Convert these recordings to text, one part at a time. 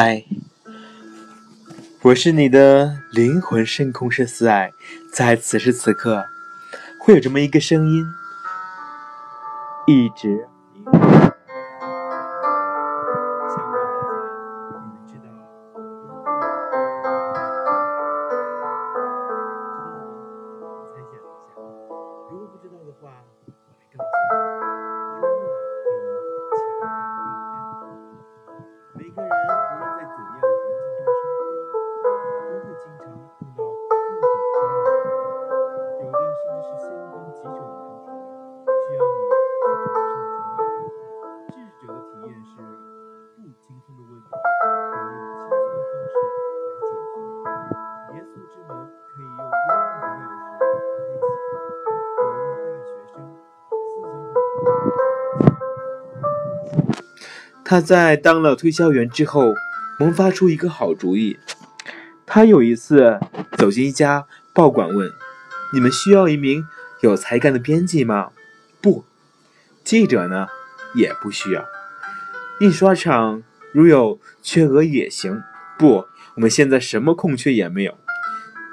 嗨，我是你的灵魂深空是四爱，在此时此刻，会有这么一个声音，一直。他在当了推销员之后，萌发出一个好主意。他有一次走进一家报馆，问：“你们需要一名有才干的编辑吗？”“不。”“记者呢？”“也不需要。”“印刷厂如有缺额也行。”“不，我们现在什么空缺也没有。”“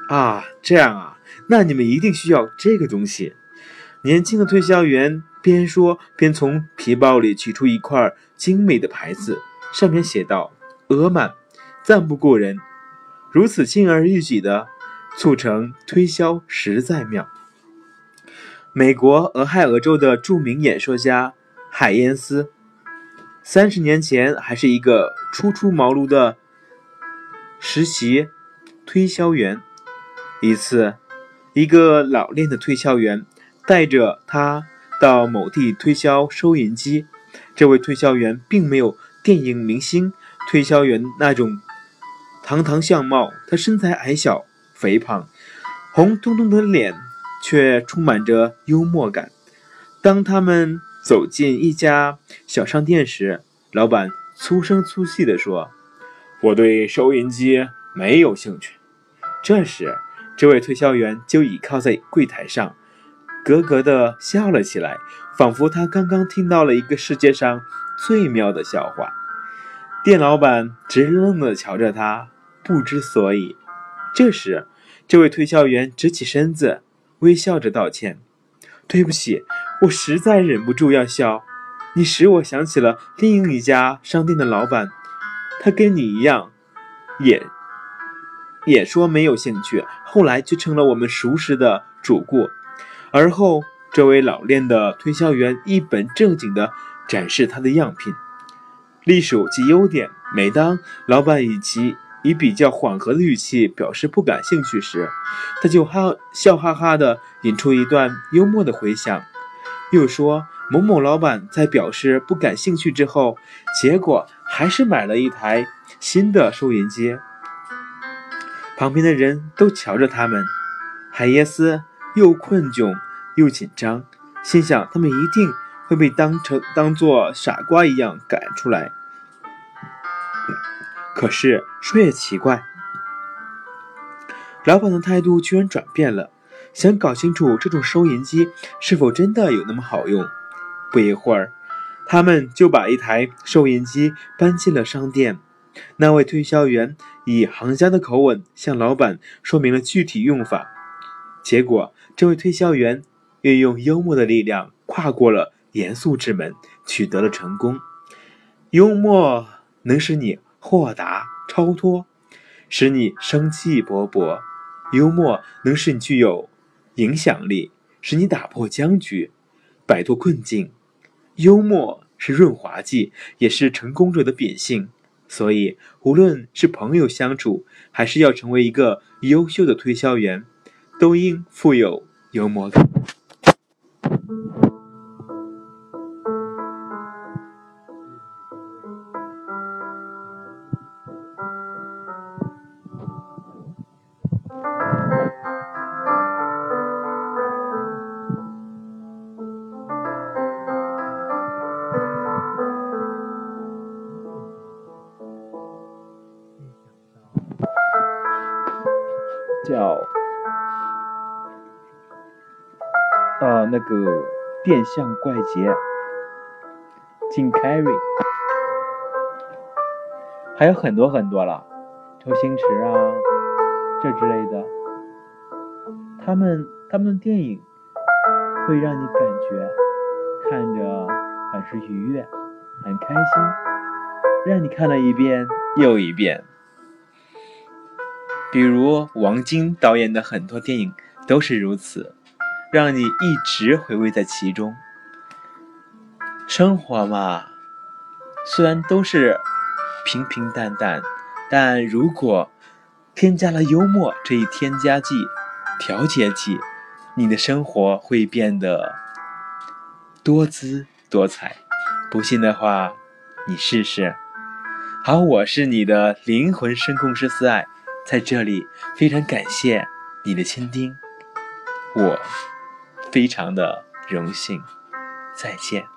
啊，这样啊，那你们一定需要这个东西。”年轻的推销员边说边从皮包里取出一块。精美的牌子上面写道：“俄满，赞不过人。”如此轻而易举的促成推销，实在妙。美国俄亥俄州的著名演说家海因斯，三十年前还是一个初出茅庐的实习推销员。一次，一个老练的推销员带着他到某地推销收银机。这位推销员并没有电影明星推销员那种堂堂相貌，他身材矮小、肥胖，红彤彤的脸却充满着幽默感。当他们走进一家小商店时，老板粗声粗气地说：“我对收银机没有兴趣。”这时，这位推销员就倚靠在柜台上。咯咯地笑了起来，仿佛他刚刚听到了一个世界上最妙的笑话。店老板直愣愣地瞧着他，不知所以。这时，这位推销员直起身子，微笑着道歉：“对不起，我实在忍不住要笑。你使我想起了另一家商店的老板，他跟你一样，也也说没有兴趣，后来却成了我们熟识的主顾。”而后，这位老练的推销员一本正经地展示他的样品，隶属及优点。每当老板以其以比较缓和的语气表示不感兴趣时，他就哈笑哈哈地引出一段幽默的回响，又说某某老板在表示不感兴趣之后，结果还是买了一台新的收银机。旁边的人都瞧着他们，海耶斯又困窘。又紧张，心想他们一定会被当成当做傻瓜一样赶出来。可是说也奇怪，老板的态度居然转变了，想搞清楚这种收银机是否真的有那么好用。不一会儿，他们就把一台收银机搬进了商店。那位推销员以行家的口吻向老板说明了具体用法，结果这位推销员。运用幽默的力量跨过了严肃之门，取得了成功。幽默能使你豁达超脱，使你生气勃勃；幽默能使你具有影响力，使你打破僵局，摆脱困境。幽默是润滑剂，也是成功者的秉性。所以，无论是朋友相处，还是要成为一个优秀的推销员，都应富有幽默感。叫，呃，那个变相怪杰，Jim Carrey。还有很多很多了，周星驰啊，这之类的，他们他们的电影会让你感觉看着很是愉悦，很开心，让你看了一遍又一遍。比如王晶导演的很多电影都是如此，让你一直回味在其中。生活嘛，虽然都是平平淡淡，但如果添加了幽默这一添加剂、调节剂，你的生活会变得多姿多彩。不信的话，你试试。好，我是你的灵魂声控师思爱。在这里，非常感谢你的倾听，我非常的荣幸，再见。